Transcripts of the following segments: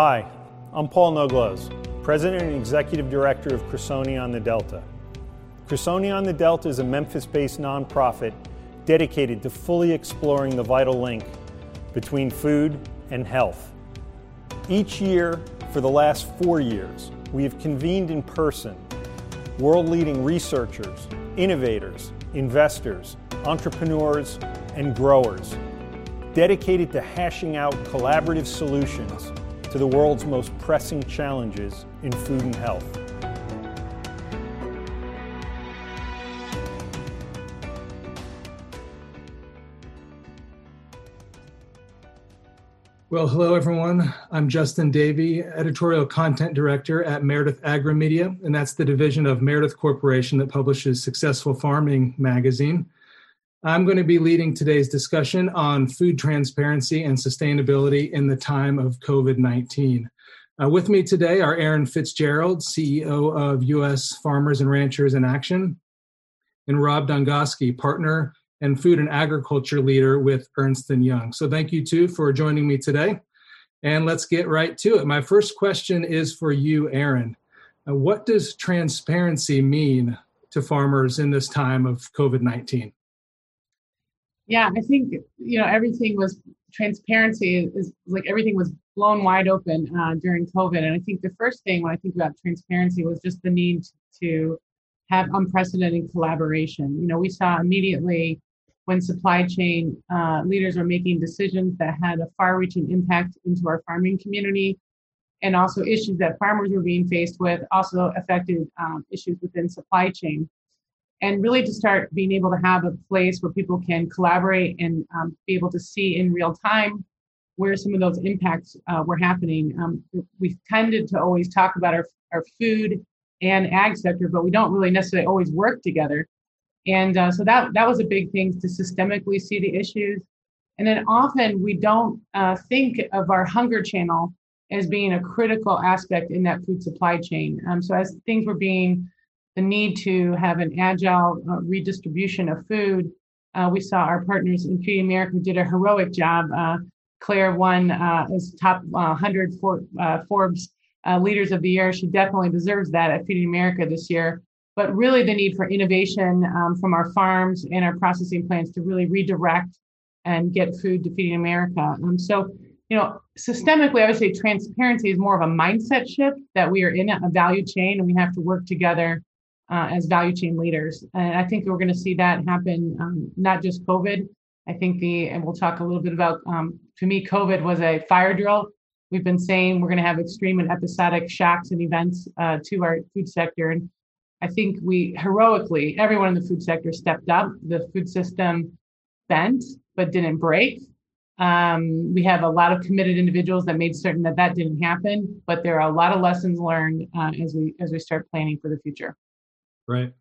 Hi, I'm Paul Noglows, President and Executive Director of Crusonia on the Delta. Crusonia on the Delta is a Memphis based nonprofit dedicated to fully exploring the vital link between food and health. Each year, for the last four years, we have convened in person world leading researchers, innovators, investors, entrepreneurs, and growers dedicated to hashing out collaborative solutions to the world's most pressing challenges in food and health. Well, hello everyone. I'm Justin Davey, editorial content director at Meredith Agri-Media, and that's the division of Meredith Corporation that publishes Successful Farming magazine. I'm going to be leading today's discussion on food transparency and sustainability in the time of COVID 19. Uh, with me today are Erin Fitzgerald, CEO of U.S. Farmers and Ranchers in Action, and Rob Dongoski, partner and food and agriculture leader with Ernst & Young. So thank you two for joining me today. And let's get right to it. My first question is for you, Erin. Uh, what does transparency mean to farmers in this time of COVID 19? Yeah, I think, you know, everything was transparency is, is like everything was blown wide open uh, during COVID. And I think the first thing when I think about transparency was just the need to have unprecedented collaboration. You know, we saw immediately when supply chain uh, leaders were making decisions that had a far reaching impact into our farming community and also issues that farmers were being faced with also affected um, issues within supply chain and really to start being able to have a place where people can collaborate and um, be able to see in real time where some of those impacts uh, were happening. Um, we tended to always talk about our, our food and ag sector, but we don't really necessarily always work together. And uh, so that that was a big thing to systemically see the issues. And then often we don't uh, think of our hunger channel as being a critical aspect in that food supply chain. Um, so as things were being the need to have an agile uh, redistribution of food, uh, we saw our partners in Feeding America did a heroic job. Uh, Claire won uh, as top 100 for, Forbes leaders of the year. She definitely deserves that at Feeding America this year but really the need for innovation um, from our farms and our processing plants to really redirect and get food to feeding America. Um, so, you know, systemically, I would say transparency is more of a mindset shift that we are in a value chain and we have to work together uh, as value chain leaders. And I think we're going to see that happen, um, not just COVID. I think the, and we'll talk a little bit about, um, to me, COVID was a fire drill. We've been saying we're going to have extreme and episodic shocks and events uh, to our food sector. And I think we heroically, everyone in the food sector stepped up. The food system bent but didn't break. Um, we have a lot of committed individuals that made certain that that didn't happen, but there are a lot of lessons learned uh, as we as we start planning for the future. Right.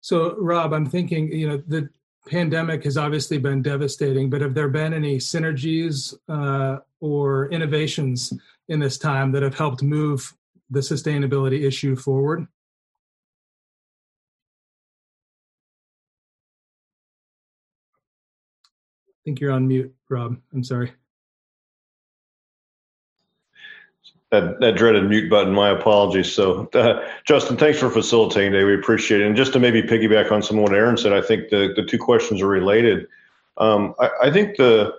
So, Rob, I'm thinking, you know, the pandemic has obviously been devastating, but have there been any synergies uh, or innovations in this time that have helped move the sustainability issue forward? I think you're on mute, Rob. I'm sorry. That, that dreaded mute button. My apologies. So, uh, Justin, thanks for facilitating today. We appreciate it. And just to maybe piggyback on some of what Erin said, I think the, the two questions are related. Um, I, I, think the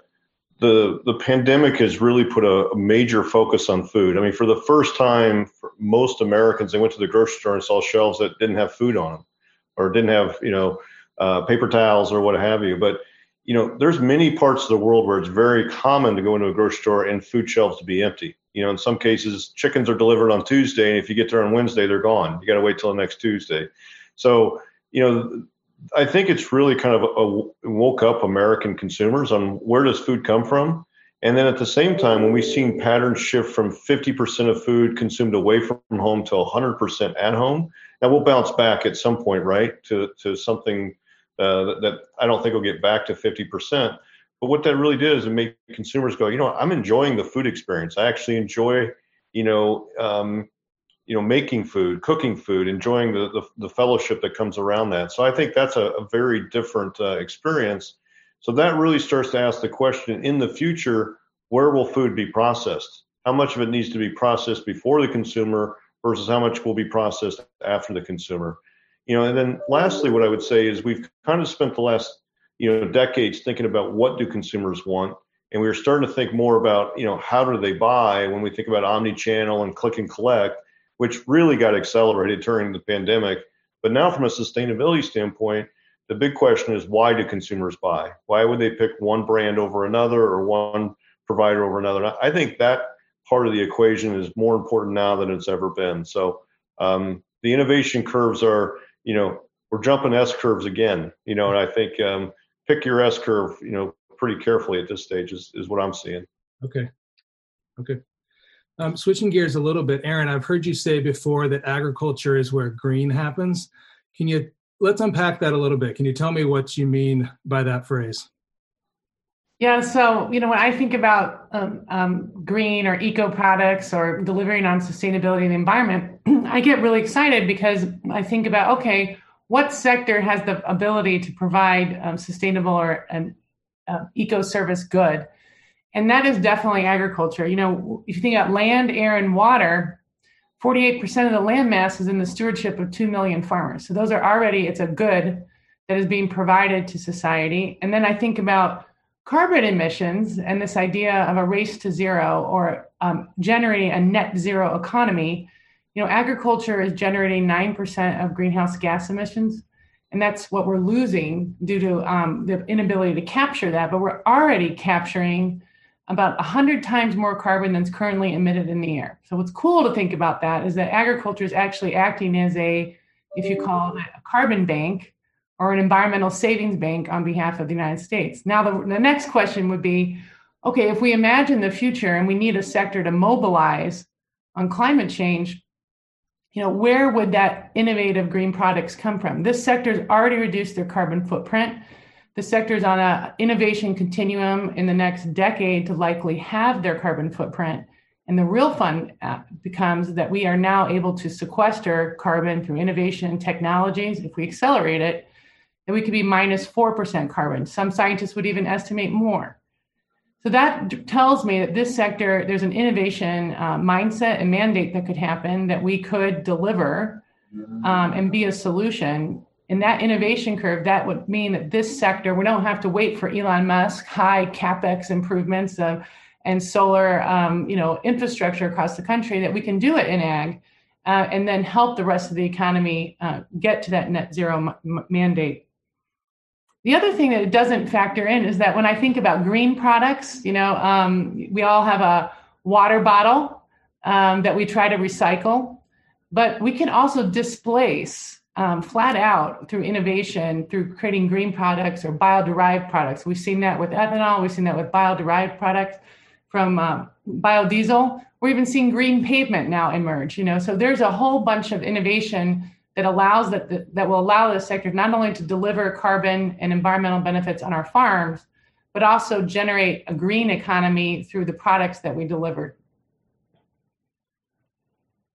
the the pandemic has really put a, a, major focus on food. I mean, for the first time, most Americans they went to the grocery store and saw shelves that didn't have food on them, or didn't have you know uh, paper towels or what have you. But you know, there's many parts of the world where it's very common to go into a grocery store and food shelves to be empty. You know, in some cases, chickens are delivered on Tuesday, and if you get there on Wednesday, they're gone. You got to wait till the next Tuesday. So, you know, I think it's really kind of a, a woke up American consumers on where does food come from, and then at the same time, when we've seen patterns shift from 50% of food consumed away from home to 100% at home, now we'll bounce back at some point, right, to to something uh, that, that, I don't think will get back to 50%. But what that really did is it made consumers go, you know, I'm enjoying the food experience. I actually enjoy, you know, um, you know, making food, cooking food, enjoying the, the, the, fellowship that comes around that. So I think that's a, a very different uh, experience. So that really starts to ask the question in the future, where will food be processed? how much of it needs to be processed before the consumer versus how much will be processed after the consumer. You know, and then lastly, what I would say is we've kind of spent the last you know decades thinking about what do consumers want, and we are starting to think more about you know how do they buy when we think about omni-channel and click and collect, which really got accelerated during the pandemic. But now, from a sustainability standpoint, the big question is why do consumers buy? Why would they pick one brand over another or one provider over another? I think that part of the equation is more important now than it's ever been. So um, the innovation curves are, you know, we're jumping S curves again, you know, and I think um, pick your S curve, you know, pretty carefully at this stage is, is what I'm seeing. Okay. Okay. Um, switching gears a little bit, Erin, I've heard you say before that agriculture is where green happens. Can you let's unpack that a little bit? Can you tell me what you mean by that phrase? Yeah, so you know when I think about um, um, green or eco products or delivering on sustainability and the environment, I get really excited because I think about okay, what sector has the ability to provide um, sustainable or an uh, eco service good, and that is definitely agriculture. You know, if you think about land, air, and water, 48% of the land mass is in the stewardship of 2 million farmers. So those are already, it's a good that is being provided to society. And then I think about carbon emissions and this idea of a race to zero or um, generating a net zero economy, you know, agriculture is generating 9% of greenhouse gas emissions. And that's what we're losing due to um, the inability to capture that. But we're already capturing about 100 times more carbon than's currently emitted in the air. So, what's cool to think about that is that agriculture is actually acting as a, if you call it a carbon bank, or an environmental savings bank on behalf of the United States. Now, the, the next question would be okay, if we imagine the future and we need a sector to mobilize on climate change, you know, where would that innovative green products come from? This sector's already reduced their carbon footprint. The sector's on an innovation continuum in the next decade to likely have their carbon footprint. And the real fun uh, becomes that we are now able to sequester carbon through innovation technologies. If we accelerate it, that we could be minus 4% carbon. Some scientists would even estimate more. So that tells me that this sector, there's an innovation uh, mindset and mandate that could happen that we could deliver um, and be a solution. In that innovation curve, that would mean that this sector, we don't have to wait for Elon Musk high capex improvements of, and solar, um, you know, infrastructure across the country. That we can do it in ag, uh, and then help the rest of the economy uh, get to that net zero m- mandate. The other thing that it doesn't factor in is that when I think about green products, you know, um, we all have a water bottle um, that we try to recycle, but we can also displace um, flat out through innovation, through creating green products or bio-derived products. We've seen that with ethanol. We've seen that with bio-derived products from uh, biodiesel. We're even seeing green pavement now emerge. You know, so there's a whole bunch of innovation that allows that that will allow the sector not only to deliver carbon and environmental benefits on our farms, but also generate a green economy through the products that we deliver.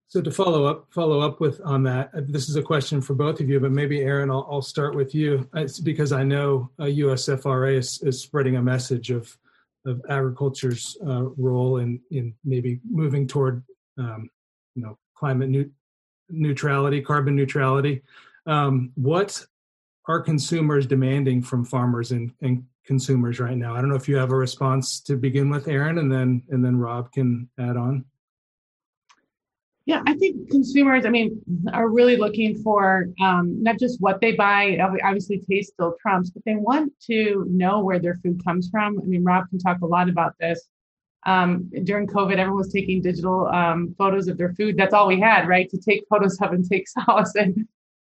So to follow up, follow up with on that, uh, this is a question for both of you, but maybe Erin, I'll, I'll start with you. It's because I know USFRA is, is spreading a message of of agriculture's uh, role in in maybe moving toward um, you know climate new, neutrality, carbon neutrality. Um, what are consumers demanding from farmers and, and consumers right now? I don't know if you have a response to begin with, Erin, and then and then Rob can add on. Yeah, I think consumers, I mean, are really looking for um, not just what they buy. Obviously, taste still trumps, but they want to know where their food comes from. I mean, Rob can talk a lot about this um, during COVID, everyone was taking digital um, photos of their food. That's all we had, right? To take photos of and take solace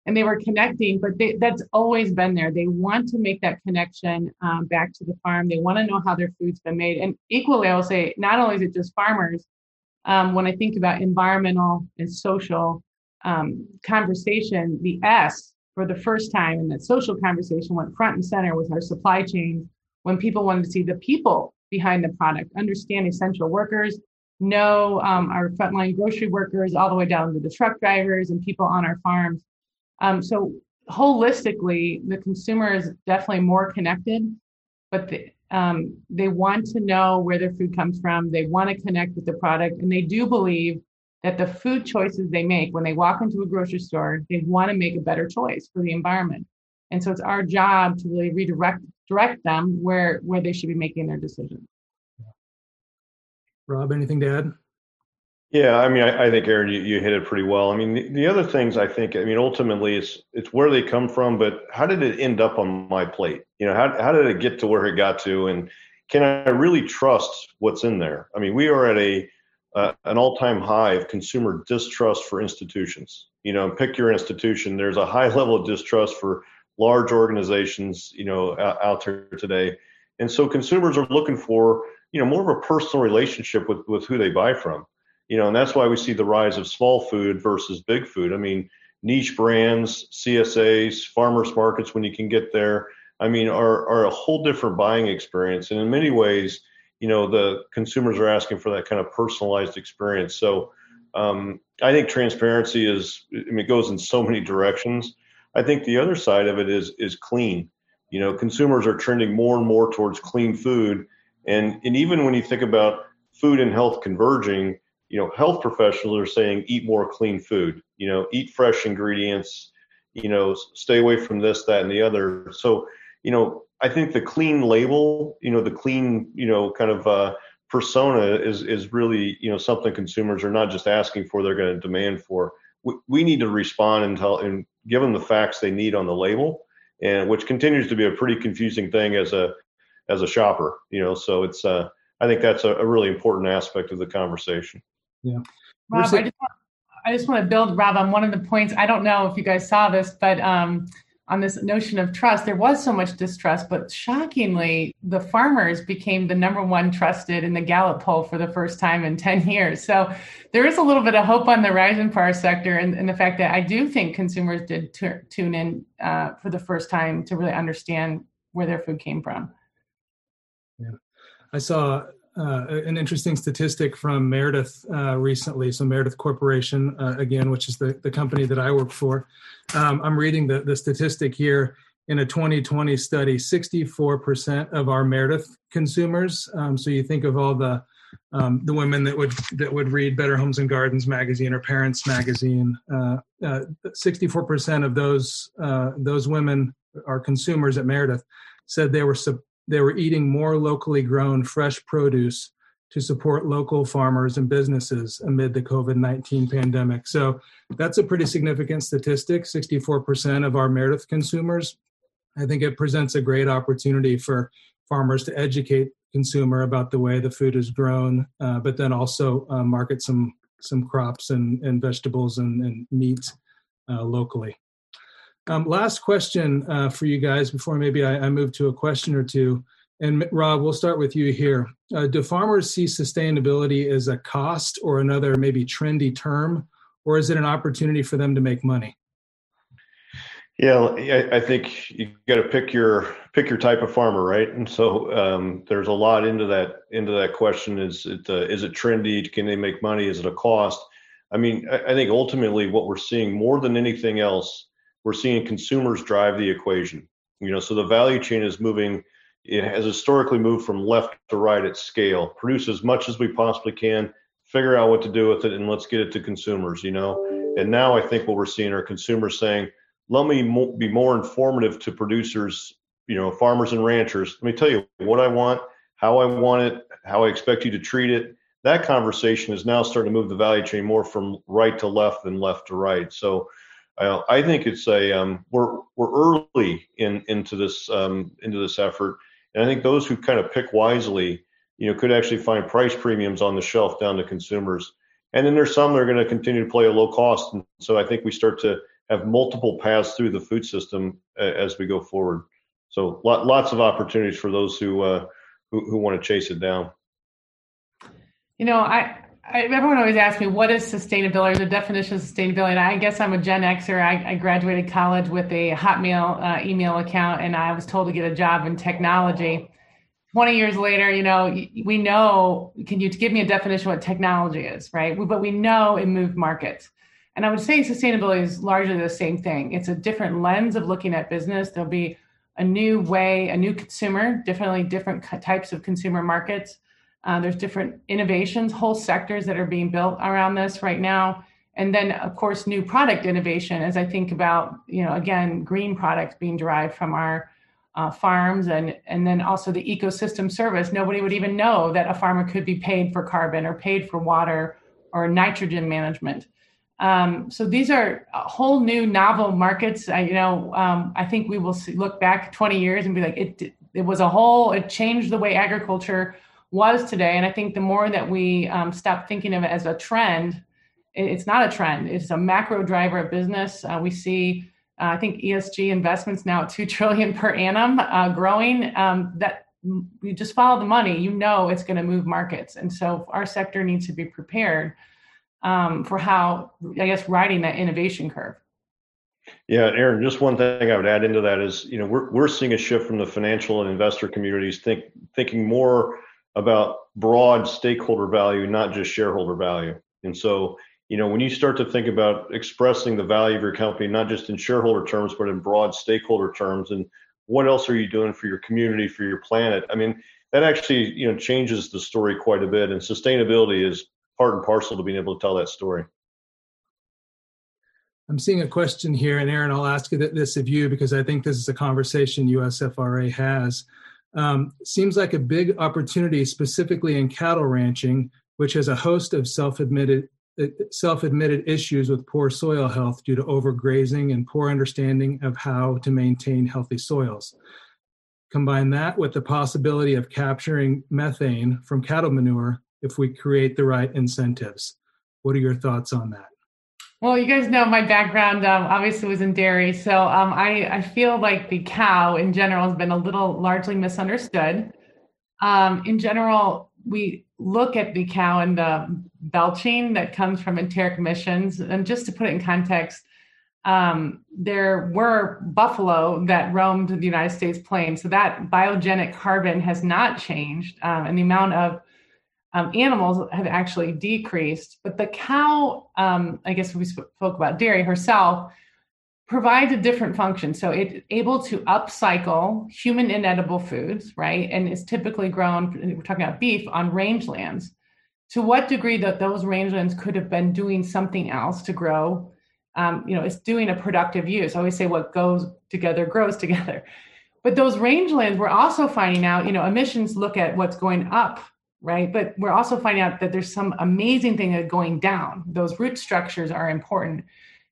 and they were connecting. But they, that's always been there. They want to make that connection um, back to the farm. They want to know how their food's been made. And equally, I will say, not only is it just farmers. Um, when I think about environmental and social um, conversation, the S for the first time in that social conversation went front and center with our supply chain when people wanted to see the people behind the product, understand essential workers, know um, our frontline grocery workers, all the way down to the truck drivers and people on our farms. Um, so holistically, the consumer is definitely more connected, but the, Um, they want to know where their food comes from. They want to connect with the product, and they do believe that the food choices they make when they walk into a grocery store, they want to make a better choice for the environment. And so it's our job to really redirect direct them where where they should be making their decisions. Rob, anything to add? Yeah, I mean, I, I think Erin, you, you, hit it pretty well. I mean, the, the, other things I think, I mean, ultimately, it's it's where they come from, but how did it end up on my plate? You know, how how did it get to where it got to, and can I really trust what's in there? I mean, we are at a uh, an all time high of consumer distrust for institutions. You know, pick your institution. There's a high level of distrust for large organizations. You know, out, there today, and so consumers are looking for you know more of a personal relationship with with who they buy from you know, and that's why we see the rise of small food versus big food. I mean, niche brands, CSAs, farmers markets when you can get there, I mean, are are a whole different buying experience. And in many ways, you know, the consumers are asking for that kind of personalized experience. So um, I think transparency is, I mean, it goes in so many directions. I think the other side of it is is clean. You know, consumers are trending more and more towards clean food. And and even when you think about food and health converging, you know, health professionals are saying eat more clean food, you know, eat fresh ingredients, you know, stay away from this, that, and the other. So, you know, I think the clean label, you know, the clean, you know, kind of uh, persona is is really, you know, something consumers are not just asking for; they're going to demand for. We, we need to respond and tell and give them the facts they need on the label, and which continues to be a pretty confusing thing as a as a shopper, you know. So it's uh, I think that's a, a really important aspect of the conversation. Yeah. Rob, I just, want, I just want to build, Rob, on one of the points. I don't know if you guys saw this, but um, on this notion of trust, there was so much distrust, but shockingly, the farmers became the number one trusted in the Gallup poll for the first time in 10 years. So there is a little bit of hope on the rising power sector, and, and the fact that I do think consumers did t- tune in uh, for the first time to really understand where their food came from. Yeah. I saw uh, an interesting statistic from Meredith uh, recently. So Meredith Corporation, uh, again, which is the, the company that I work for. Um, I'm reading the, the statistic here. In a 2020 study, 64% of our Meredith consumers. Um, so you think of all the um, the women that would that would read Better Homes and Gardens magazine or Parents magazine. 64% uh, uh, of those uh, those women, our consumers at Meredith, said they were su- they were eating more locally grown fresh produce to support local farmers and businesses amid the COVID 19 pandemic. So that's a pretty significant statistic 64% of our Meredith consumers. I think it presents a great opportunity for farmers to educate consumer about the way the food is grown, uh, but then also uh, market some some crops and, and vegetables and, and meat uh, locally. Um, last question uh, for you guys before maybe I, I, move to a question or two. And Rob, we'll start with you here. Uh, do farmers see sustainability as a cost or another maybe trendy term, or is it an opportunity for them to make money? Yeah, I think you got to pick your pick your type of farmer, right? And so um, there's a lot into that into that question. Is it uh, is it trendy? Can they make money? Is it a cost? I mean, I, I think ultimately what we're seeing more than anything else we're seeing consumers drive the equation. You know, so the value chain is moving. It has historically moved from left to right at scale. Produce as much as we possibly can, figure out what to do with it, and let's get it to consumers. You know, and now I think what we're seeing are consumers saying, "Let me mo- be more informative to producers, you know, farmers and ranchers. Let me tell you what I want, how I want it, how I expect you to treat it." That conversation is now starting to move the value chain more from right to left than left to right. So I think it's a um, we're we're early in into this um, into this effort, and I think those who kind of pick wisely, you know, could actually find price premiums on the shelf down to consumers. And then there's some that are going to continue to play a low cost, and so I think we start to have multiple paths through the food system uh, as we go forward. So lot, lots of opportunities for those who uh, who, who want to chase it down. You know, I I, everyone always asks me what is sustainability, the definition of sustainability. And I guess I'm a Gen Xer. I, I graduated college with a Hotmail uh, email account, and I was told to get a job in technology. 20 years later, you know, we know. Can you give me a definition of what technology is, right? But we know it moved markets. And I would say sustainability is largely the same thing. It's a different lens of looking at business. There'll be a new way, a new consumer, definitely different types of consumer markets. Uh, there's different innovations, whole sectors that are being built around this right now. And then, of course, new product innovation. As I think about, you know, again, green products being derived from our uh, farms, and and then also the ecosystem service. Nobody would even know that a farmer could be paid for carbon or paid for water or nitrogen management. Um, so these are whole new novel markets. I, you know, um, I think we will see, look back 20 years and be like, it, it was a whole, it changed the way agriculture was today. And I think the more that we um, stop thinking of it as a trend, it, it's not a trend. It's a macro driver of business. Uh, we see, uh, I think ESG investments now at two trillion per annum, uh, growing. Um, that you just follow the money, you know it's going to move markets, and so our sector needs to be prepared um, for how, I guess, riding that innovation curve. Yeah, Erin, just one thing I would add into that is, you know, we're, we're seeing a shift from the financial and investor communities think, thinking more about broad stakeholder value, not just shareholder value. And so, you know, when you start to think about expressing the value of your company, not just in shareholder terms, but in broad stakeholder terms, and what else are you doing for your community, for your planet? I mean, that actually, you know, changes the story quite a bit. And sustainability is part and parcel to being able to tell that story. I'm seeing a question here, and Erin, I'll ask this of you because I think this is a conversation USFRA has. Um, seems like a big opportunity, specifically in cattle ranching, which has a host of self-admitted self-admitted issues with poor soil health due to overgrazing and poor understanding of how to maintain healthy soils. Combine that with the possibility of capturing methane from cattle manure if we create the right incentives. What are your thoughts on that? Well, you guys know my background um, obviously was in dairy. So um, I, I feel like the cow in general has been a little largely misunderstood. Um, in general, we look at the cow and the belching that comes from enteric emissions. And just to put it in context, um, there were buffalo that roamed the United States plains. So that biogenic carbon has not changed. Um, and the amount of um, animals have actually decreased. But the cow, um, I guess we spoke about dairy herself, provides a different function. So it's able to upcycle human inedible foods, right? And is typically grown, we're talking about beef, on rangelands. To what degree that those rangelands could have been doing something else to grow, um, you know, it's doing a productive use. I always say what goes together grows together. But those rangelands, we're also finding out, you know, emissions look at what's going up right? But we're also finding out that there's some amazing thing going down. Those root structures are important.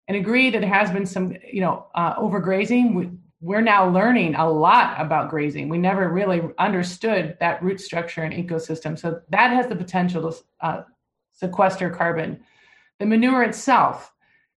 And agree that there has been some, you know, uh, overgrazing. We, we're now learning a lot about grazing. We never really understood that root structure and ecosystem. So that has the potential to uh, sequester carbon. The manure itself,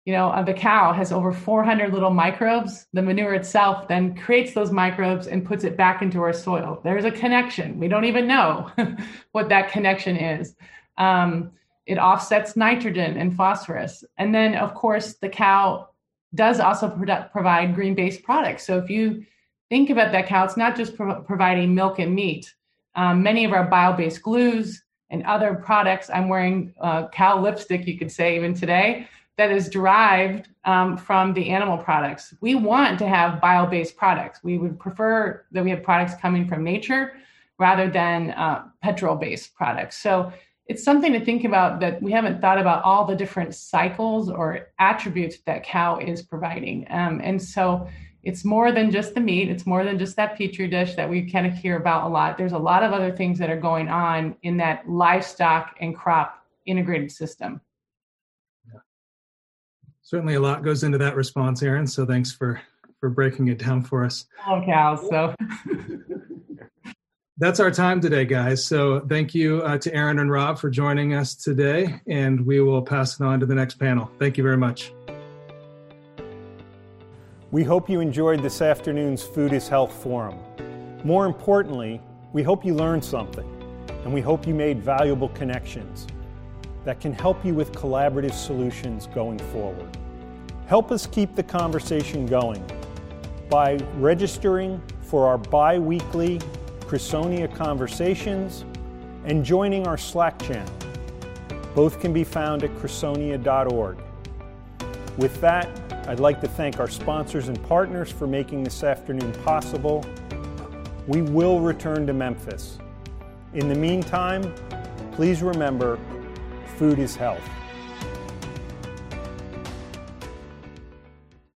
you know, uh, the cow has over 400 little microbes. The manure itself then creates those microbes and puts it back into our soil. There's a connection. We don't even know what that connection is. Um, it offsets nitrogen and phosphorus. And then, of course, the cow does also pro- provide green based products. So if you think about that cow, it's not just pro- providing milk and meat. Um, many of our bio based glues and other products, I'm wearing uh, cow lipstick, you could say, even today that is derived um, from the animal products. We want to have bio based products. We would prefer that we have products coming from nature rather than uh, petrol based products. So it's something to think about that we haven't thought about all the different cycles or attributes that cow is providing. Um, and so it's more than just the meat, it's more than just that petri dish that we kind of hear about a lot. There's a lot of other things that are going on in that livestock and crop integrated system certainly a lot goes into that response, Erin. So thanks for for breaking it down for us. Oh, cows. So that's our time today, guys. So thank you uh, to Erin and Rob for joining us today, and we will pass it on to the next panel. Thank you very much. We hope you enjoyed this afternoon's Food is Health Forum. More importantly, we hope you learned something, and we hope you made valuable connections that can help you with collaborative solutions going forward. Help us keep the conversation going by registering for our bi weekly Crusonia Conversations and joining our Slack channel. Both can be found at crusonia.org. With that, I'd like to thank our sponsors and partners for making this afternoon possible. We will return to Memphis. In the meantime, please remember food is health.